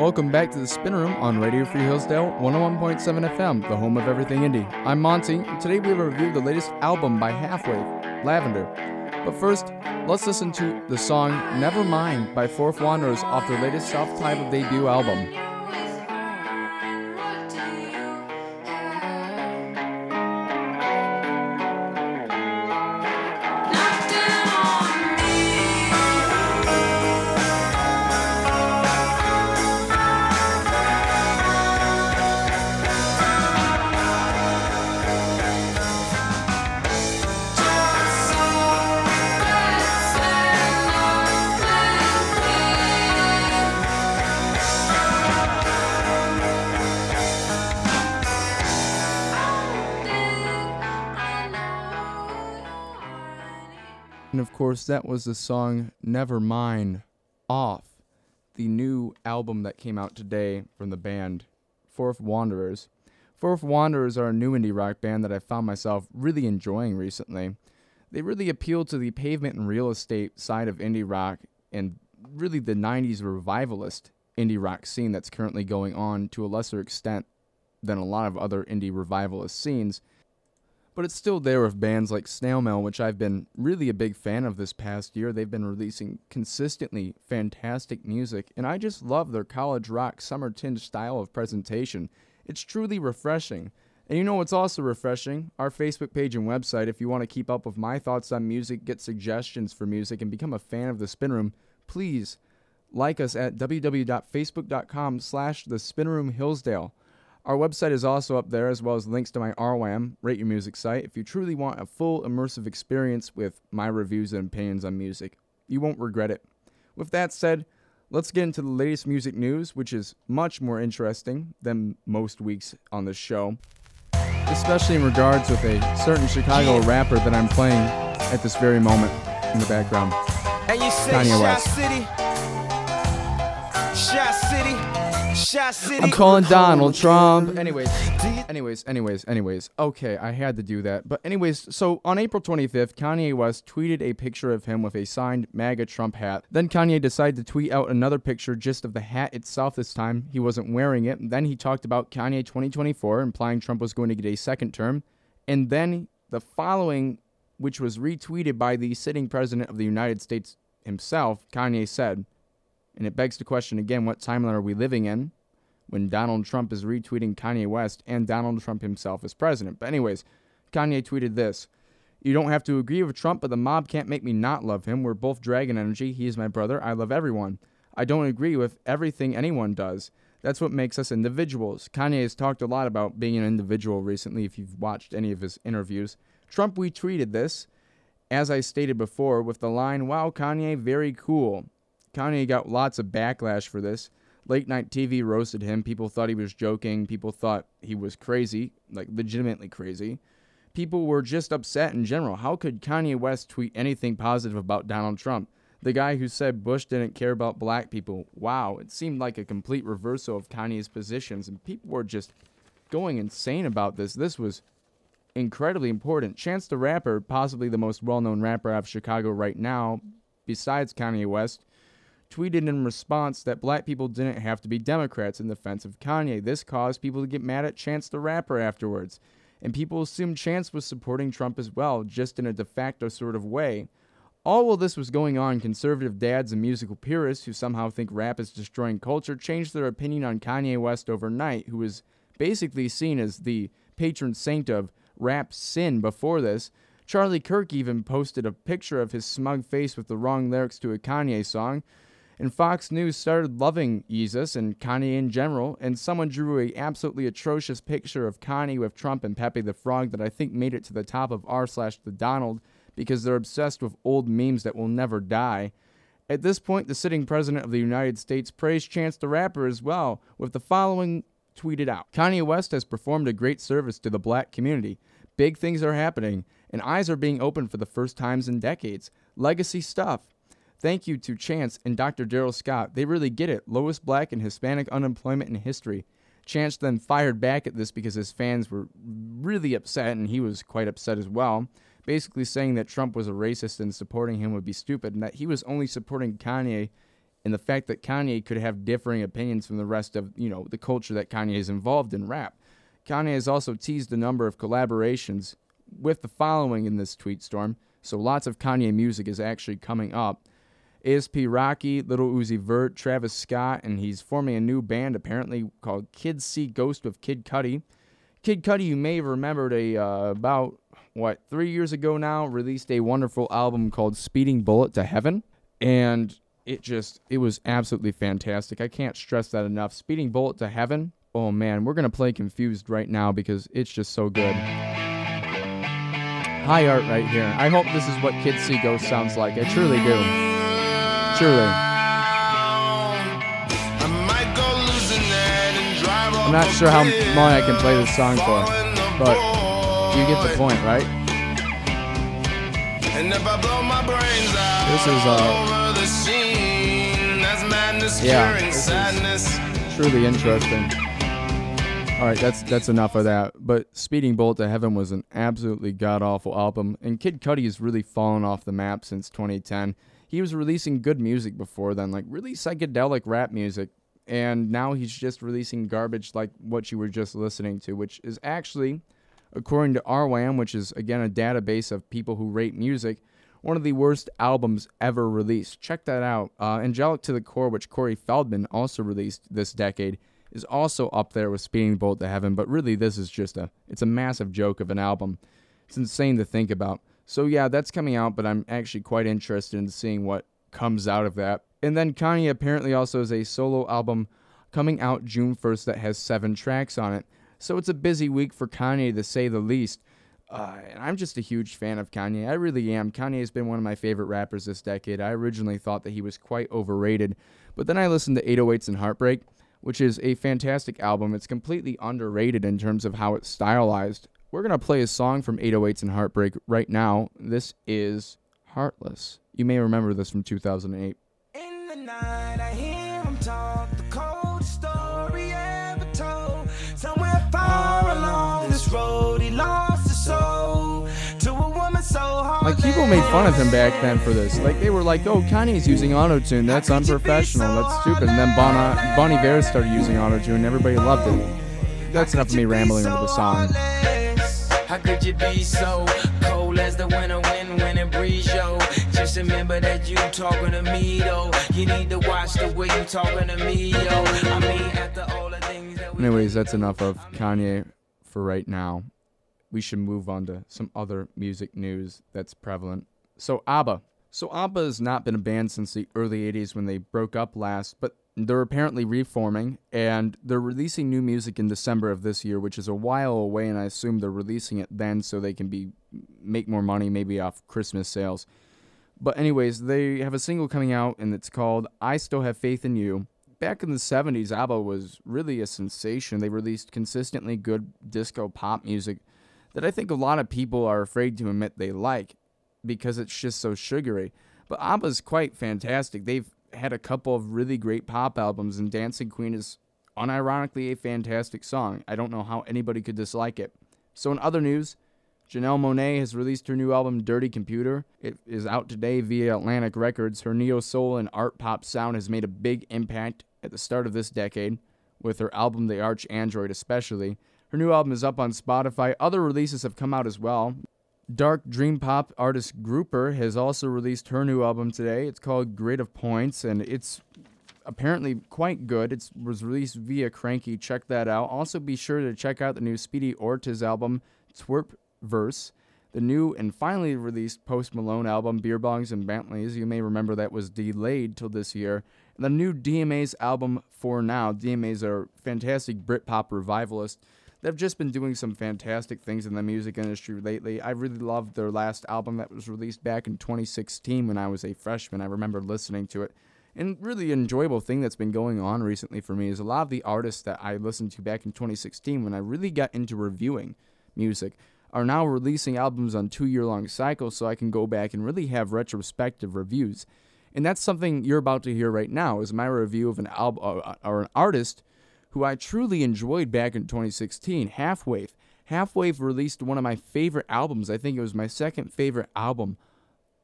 Welcome back to the Spin Room on Radio Free Hillsdale 101.7 FM, the home of everything indie. I'm Monty, and today we have a review of the latest album by Halfwave, Lavender. But first, let's listen to the song Never Mind by Fourth Wanderers off their latest self titled debut album. And of course, that was the song Never Mind off the new album that came out today from the band Fourth Wanderers. Fourth Wanderers are a new indie rock band that I found myself really enjoying recently. They really appeal to the pavement and real estate side of indie rock and really the 90s revivalist indie rock scene that's currently going on to a lesser extent than a lot of other indie revivalist scenes but it's still there with bands like Snail Mail, which I've been really a big fan of this past year. They've been releasing consistently fantastic music, and I just love their college rock summer tinge style of presentation. It's truly refreshing. And you know what's also refreshing? Our Facebook page and website. If you want to keep up with my thoughts on music, get suggestions for music, and become a fan of the Spin Room, please like us at www.facebook.com slash the Spin Room Hillsdale. Our website is also up there, as well as links to my RYM, Rate Your Music site, if you truly want a full immersive experience with my reviews and opinions on music. You won't regret it. With that said, let's get into the latest music news, which is much more interesting than most weeks on this show, especially in regards with a certain Chicago rapper that I'm playing at this very moment in the background. And you say Kanye West. Shot City. Shot City. I'm calling Donald Trump. Anyways, anyways, anyways, anyways. Okay, I had to do that. But anyways, so on April 25th, Kanye West tweeted a picture of him with a signed MAGA Trump hat. Then Kanye decided to tweet out another picture just of the hat itself this time. He wasn't wearing it. Then he talked about Kanye 2024, implying Trump was going to get a second term. And then the following, which was retweeted by the sitting president of the United States himself, Kanye said, and it begs the question again what timeline are we living in when Donald Trump is retweeting Kanye West and Donald Trump himself as president. But, anyways, Kanye tweeted this You don't have to agree with Trump, but the mob can't make me not love him. We're both dragon energy. He is my brother. I love everyone. I don't agree with everything anyone does. That's what makes us individuals. Kanye has talked a lot about being an individual recently, if you've watched any of his interviews. Trump retweeted this, as I stated before, with the line, Wow, Kanye, very cool. Kanye got lots of backlash for this. Late night TV roasted him. People thought he was joking. People thought he was crazy, like legitimately crazy. People were just upset in general. How could Kanye West tweet anything positive about Donald Trump? The guy who said Bush didn't care about black people. Wow, it seemed like a complete reversal of Kanye's positions, and people were just going insane about this. This was incredibly important. Chance the Rapper, possibly the most well known rapper out of Chicago right now, besides Kanye West, tweeted in response that black people didn't have to be Democrats in defense of Kanye. This caused people to get mad at Chance the Rapper afterwards. And people assumed Chance was supporting Trump as well, just in a de facto sort of way. All while this was going on, conservative dads and musical purists who somehow think rap is destroying culture changed their opinion on Kanye West overnight, who was basically seen as the patron saint of rap sin before this. Charlie Kirk even posted a picture of his smug face with the wrong lyrics to a Kanye song. And Fox News started loving Yeezus and Kanye in general, and someone drew a absolutely atrocious picture of Kanye with Trump and Pepe the Frog that I think made it to the top of r slash the Donald because they're obsessed with old memes that will never die. At this point, the sitting president of the United States praised Chance the Rapper as well, with the following tweeted out Kanye West has performed a great service to the black community. Big things are happening, and eyes are being opened for the first times in decades. Legacy stuff. Thank you to Chance and Dr. Darrell Scott. They really get it. Lowest black and Hispanic unemployment in history. Chance then fired back at this because his fans were really upset, and he was quite upset as well. Basically, saying that Trump was a racist and supporting him would be stupid, and that he was only supporting Kanye and the fact that Kanye could have differing opinions from the rest of, you know, the culture that Kanye is involved in rap. Kanye has also teased a number of collaborations with the following in this tweet storm. So lots of Kanye music is actually coming up. ASAP Rocky, Lil Uzi Vert, Travis Scott, and he's forming a new band apparently called Kids See Ghost with Kid Cudi. Kid Cudi, you may have remembered a uh, about what three years ago now, released a wonderful album called Speeding Bullet to Heaven, and it just it was absolutely fantastic. I can't stress that enough. Speeding Bullet to Heaven. Oh man, we're gonna play Confused right now because it's just so good. High art right here. I hope this is what Kids See Ghost sounds like. I truly do. Truly. I'm not sure how long I can play this song for, but you get the point, right? This is uh yeah, this is truly interesting. All right, that's that's enough of that. But Speeding Bullet to Heaven was an absolutely god awful album, and Kid Cudi has really fallen off the map since 2010. He was releasing good music before then, like really psychedelic rap music, and now he's just releasing garbage like what you were just listening to, which is actually, according to RYM, which is again a database of people who rate music, one of the worst albums ever released. Check that out. Uh, Angelic to the Core, which Corey Feldman also released this decade, is also up there with Speeding Bullet to Heaven. But really, this is just a it's a massive joke of an album. It's insane to think about. So yeah, that's coming out, but I'm actually quite interested in seeing what comes out of that. And then Kanye apparently also has a solo album coming out June 1st that has seven tracks on it. So it's a busy week for Kanye to say the least. Uh, and I'm just a huge fan of Kanye. I really am. Kanye has been one of my favorite rappers this decade. I originally thought that he was quite overrated, but then I listened to 808s and Heartbreak, which is a fantastic album. It's completely underrated in terms of how it's stylized. We're going to play a song from 808s and Heartbreak right now. This is Heartless. You may remember this from 2008. In the night, I hear him talk the coldest story ever told. Somewhere far along this road, he lost his soul to a woman so hard. Like people made fun of him back then for this. Like they were like, "Oh, Kanye's using autotune. That's unprofessional. That's stupid." And then Bon Bon Iver started using autotune, and everybody loved it. That's enough of me rambling over the song. How could you be so cold as the winter wind when it breeze, yo? Just remember that you talking to me, though. You need to watch the way you talking to me, yo. I mean, after all the things that we Anyways, that's enough of Kanye for right now. We should move on to some other music news that's prevalent. So ABBA. So ABBA has not been a band since the early 80s when they broke up last, but they're apparently reforming and they're releasing new music in December of this year, which is a while away and I assume they're releasing it then so they can be make more money maybe off Christmas sales. But anyways, they have a single coming out and it's called I Still Have Faith in You. Back in the 70s, ABBA was really a sensation. They released consistently good disco pop music that I think a lot of people are afraid to admit they like because it's just so sugary. But ABBA's quite fantastic. They've had a couple of really great pop albums, and Dancing Queen is unironically a fantastic song. I don't know how anybody could dislike it. So, in other news, Janelle Monáe has released her new album Dirty Computer. It is out today via Atlantic Records. Her neo soul and art pop sound has made a big impact at the start of this decade, with her album The ArchAndroid especially. Her new album is up on Spotify. Other releases have come out as well. Dark Dream Pop artist Grouper has also released her new album today. It's called Grid of Points, and it's apparently quite good. It was released via Kranky. Check that out. Also, be sure to check out the new Speedy Ortiz album, Twerp Verse. The new and finally released Post Malone album, Beer Bongs and Bentleys. You may remember that was delayed till this year. And the new DMA's album, For Now. DMA's are fantastic Britpop revivalist. They've just been doing some fantastic things in the music industry lately. I really loved their last album that was released back in 2016 when I was a freshman. I remember listening to it. And really enjoyable thing that's been going on recently for me is a lot of the artists that I listened to back in 2016 when I really got into reviewing music are now releasing albums on two year long cycles so I can go back and really have retrospective reviews. And that's something you're about to hear right now is my review of an album uh, or an artist who I truly enjoyed back in 2016, Halfwave. Halfwave released one of my favorite albums. I think it was my second favorite album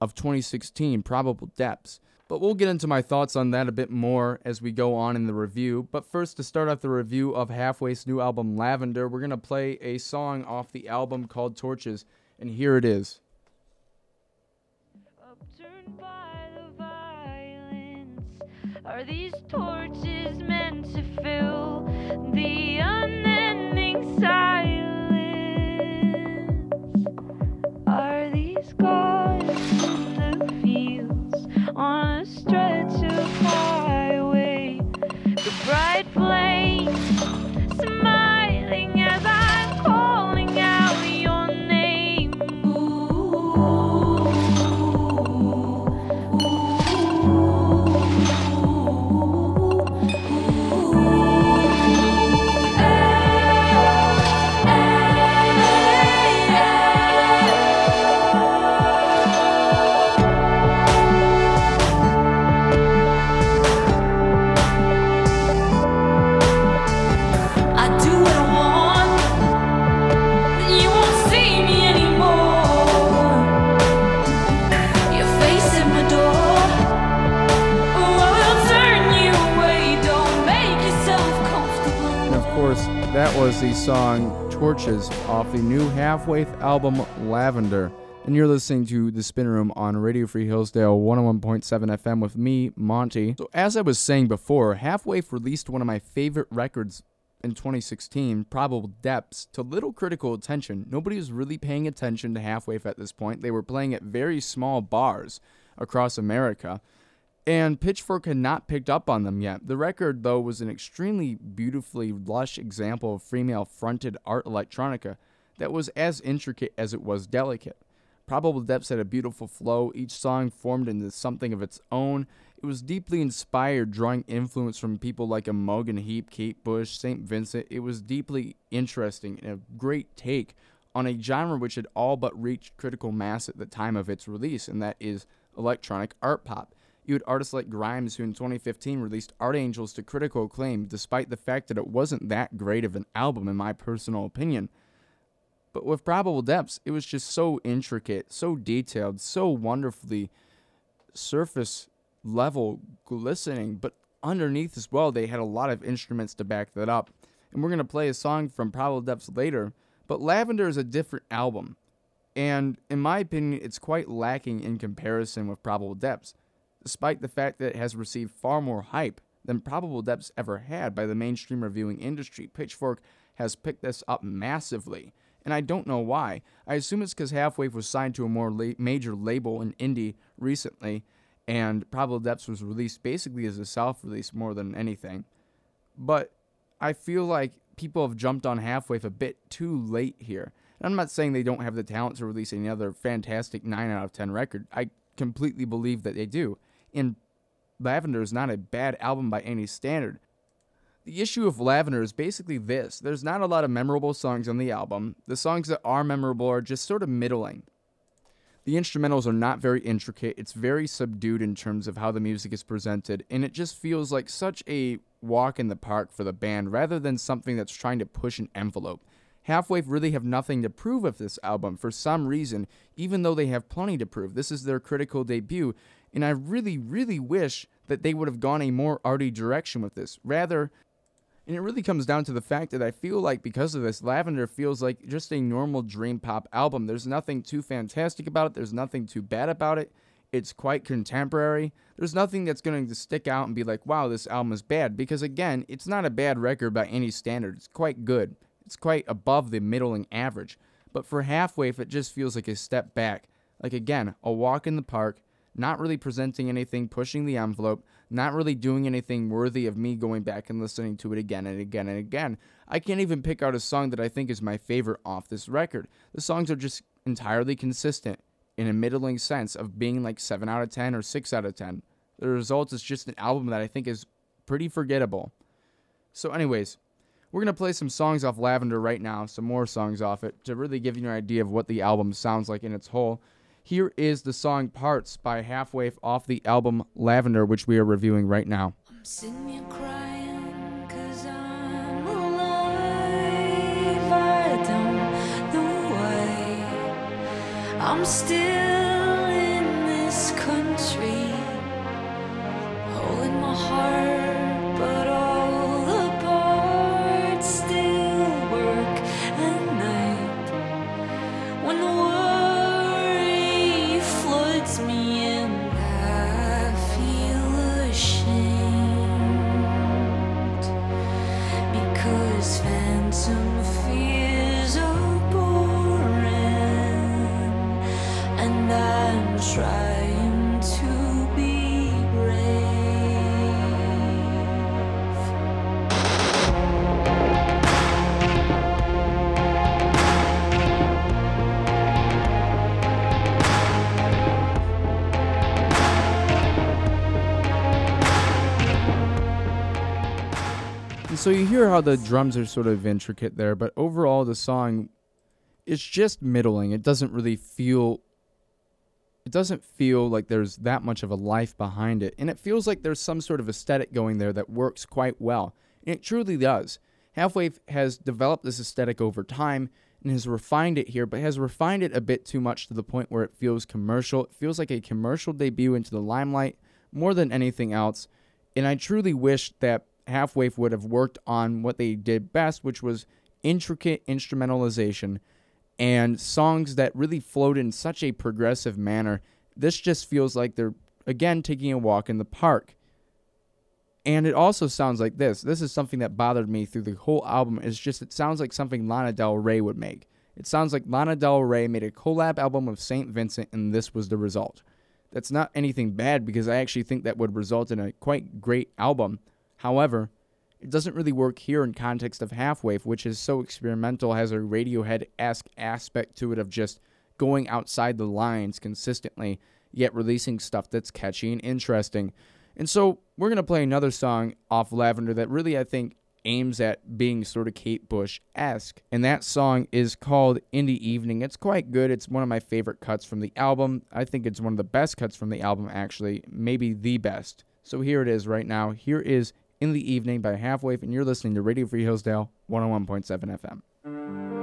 of 2016, Probable Depths. But we'll get into my thoughts on that a bit more as we go on in the review. But first, to start off the review of Halfwave's new album Lavender, we're going to play a song off the album called Torches. And here it is. Are these torches meant to fill the unending silence? Are these gods in the fields on a stretch of highway? The bright that was the song Torches off the new Halfwave album Lavender. And you're listening to The Spin Room on Radio Free Hillsdale 101.7 FM with me, Monty. So, as I was saying before, Halfwave released one of my favorite records in 2016, Probable Depths, to little critical attention. Nobody was really paying attention to Halfwave at this point. They were playing at very small bars across America and Pitchfork had not picked up on them yet. The record, though, was an extremely beautifully lush example of female fronted art electronica that was as intricate as it was delicate. Probable Depths had a beautiful flow, each song formed into something of its own. It was deeply inspired, drawing influence from people like Imogen Heap, Kate Bush, St. Vincent. It was deeply interesting and a great take on a genre which had all but reached critical mass at the time of its release, and that is electronic art pop. You had artists like Grimes, who in 2015 released Art Angels to critical acclaim, despite the fact that it wasn't that great of an album, in my personal opinion. But with Probable Depths, it was just so intricate, so detailed, so wonderfully surface level glistening, but underneath as well, they had a lot of instruments to back that up. And we're going to play a song from Probable Depths later, but Lavender is a different album. And in my opinion, it's quite lacking in comparison with Probable Depths, despite the fact that it has received far more hype than Probable Depths ever had by the mainstream reviewing industry. Pitchfork has picked this up massively, and I don't know why. I assume it's because Halfwave was signed to a more la- major label in indie recently, and Probable Depths was released basically as a self release more than anything. But I feel like people have jumped on Halfwave a bit too late here. And I'm not saying they don't have the talent to release another fantastic 9 out of 10 record. I completely believe that they do. And Lavender is not a bad album by any standard. The issue of Lavender is basically this there's not a lot of memorable songs on the album. The songs that are memorable are just sort of middling. The instrumentals are not very intricate, it's very subdued in terms of how the music is presented, and it just feels like such a walk in the park for the band rather than something that's trying to push an envelope. Halfwave really have nothing to prove with this album for some reason, even though they have plenty to prove. This is their critical debut, and I really, really wish that they would have gone a more arty direction with this. Rather, and it really comes down to the fact that I feel like because of this, Lavender feels like just a normal dream pop album. There's nothing too fantastic about it, there's nothing too bad about it. It's quite contemporary. There's nothing that's going to stick out and be like, wow, this album is bad. Because again, it's not a bad record by any standard. It's quite good. It's quite above the middling average. But for Halfwave, it just feels like a step back. Like again, a walk in the park, not really presenting anything, pushing the envelope, not really doing anything worthy of me going back and listening to it again and again and again. I can't even pick out a song that I think is my favorite off this record. The songs are just entirely consistent in a middling sense of being like 7 out of 10 or 6 out of 10. The result is just an album that I think is pretty forgettable. So, anyways, we're going to play some songs off Lavender right now, some more songs off it, to really give you an idea of what the album sounds like in its whole. Here is the song Parts by Halfwave off the album Lavender, which we are reviewing right now. I'm sitting so you hear how the drums are sort of intricate there, but overall the song it's just middling. It doesn't really feel it doesn't feel like there's that much of a life behind it. And it feels like there's some sort of aesthetic going there that works quite well. And it truly does. Halfwave has developed this aesthetic over time and has refined it here, but has refined it a bit too much to the point where it feels commercial. It feels like a commercial debut into the limelight more than anything else. And I truly wish that Halfwave would have worked on what they did best, which was intricate instrumentalization and songs that really flowed in such a progressive manner. This just feels like they're, again, taking a walk in the park. And it also sounds like this. This is something that bothered me through the whole album. It's just, it sounds like something Lana Del Rey would make. It sounds like Lana Del Rey made a collab album with St. Vincent, and this was the result. That's not anything bad because I actually think that would result in a quite great album. However, it doesn't really work here in context of Halfwave, which is so experimental, has a Radiohead esque aspect to it of just going outside the lines consistently, yet releasing stuff that's catchy and interesting. And so we're going to play another song off Lavender that really, I think, aims at being sort of Kate Bush esque. And that song is called In the Evening. It's quite good. It's one of my favorite cuts from the album. I think it's one of the best cuts from the album, actually, maybe the best. So here it is right now. Here is In the Evening by Halfwave, and you're listening to Radio Free Hillsdale 101.7 FM.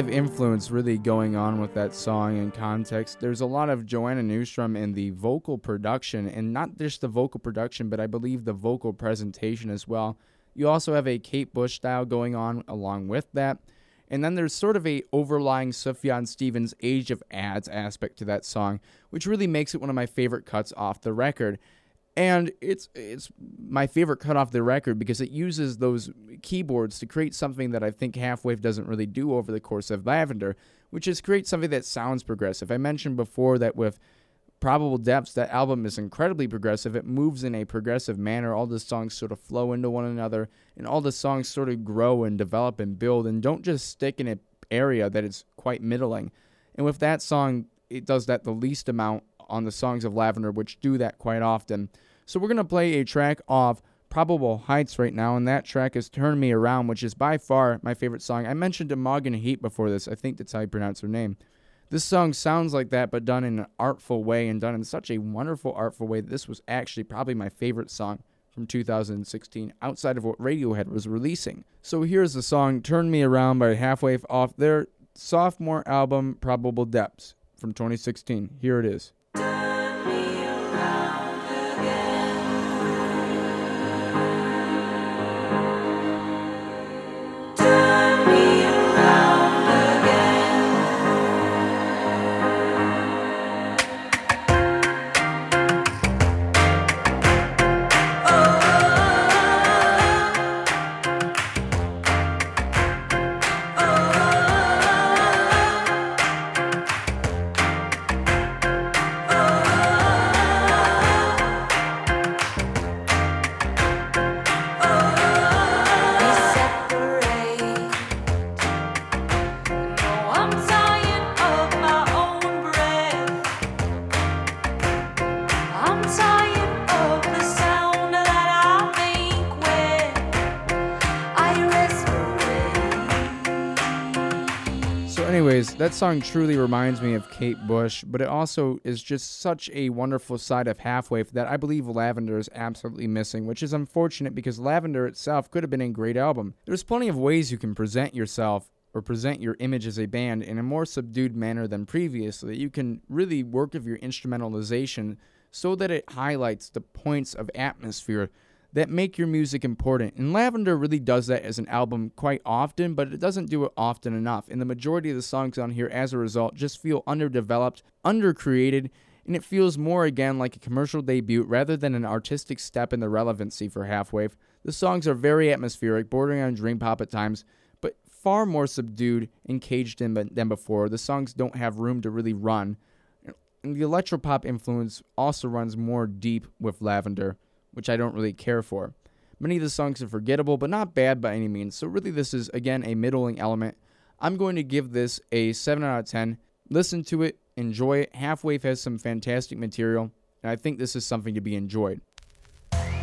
Of influence really going on with that song in context. There's a lot of Joanna Newsom in the vocal production, and not just the vocal production, but I believe the vocal presentation as well. You also have a Kate Bush style going on along with that. And then there's sort of a overlying Sufjan Stevens Age of Adz aspect to that song, which really makes it one of my favorite cuts off the record and it's it's my favorite cut off the record because it uses those keyboards to create something that I think Halfwave doesn't really do over the course of Lavender, which is create something that sounds progressive. I mentioned before that with Probable Depths, that album is incredibly progressive. It moves in a progressive manner. All the songs sort of flow into one another, and all the songs sort of grow and develop and build, and don't just stick in an area that is quite middling. And with that song, it does that the least amount on the songs of Lavender, which do that quite often. So we're going to play a track off Probable Heights right now, and that track is Turn Me Around, which is by far my favorite song. I mentioned Imogen Heap before this. I think that's how you pronounce her name. This song sounds like that, but done in an artful way and done in such a wonderful, artful way. that This was actually probably my favorite song from 2016 outside of what Radiohead was releasing. So here's the song Turn Me Around by Halfwave off their sophomore album Probable Depths from 2016. Here it is. That song truly reminds me of Kate Bush, but it also is just such a wonderful side of Halfwave that I believe Lavender is absolutely missing, which is unfortunate because Lavender itself could have been a great album. There's plenty of ways you can present yourself or present your image as a band in a more subdued manner than previously. You can really work with your instrumentalization so that it highlights the points of atmosphere that make your music important. And Lavender really does that as an album quite often, but it doesn't do it often enough. And the majority of the songs on here, as a result, just feel underdeveloped, undercreated, and it feels more again like a commercial debut rather than an artistic step in the relevancy for Halfwave. The songs are very atmospheric, bordering on dream pop at times, but far more subdued and caged in than before. The songs don't have room to really run. And the electropop influence also runs more deep with Lavender which I don't really care for. Many of the songs are forgettable, but not bad by any means. So, really, this is again a middling element. I'm going to give this a 7 out of 10. Listen to it, enjoy it. Halfwave has some fantastic material, and I think this is something to be enjoyed.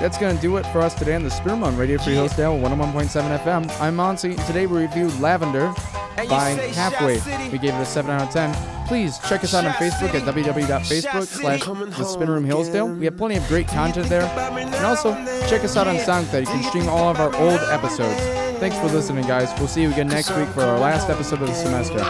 That's going to do it for us today on the Spin Room on Radio Free Hillsdale 101.7 FM. I'm Monty, and today we reviewed Lavender by Halfwave. We gave it a 7 out of 10. Please check us out on Facebook at www.facebook slash the Spin Room Hillsdale. We have plenty of great content there. And also, check us out on SoundCloud. You can stream all of our old episodes. Thanks for listening, guys. We'll see you again next week for our last episode of the semester.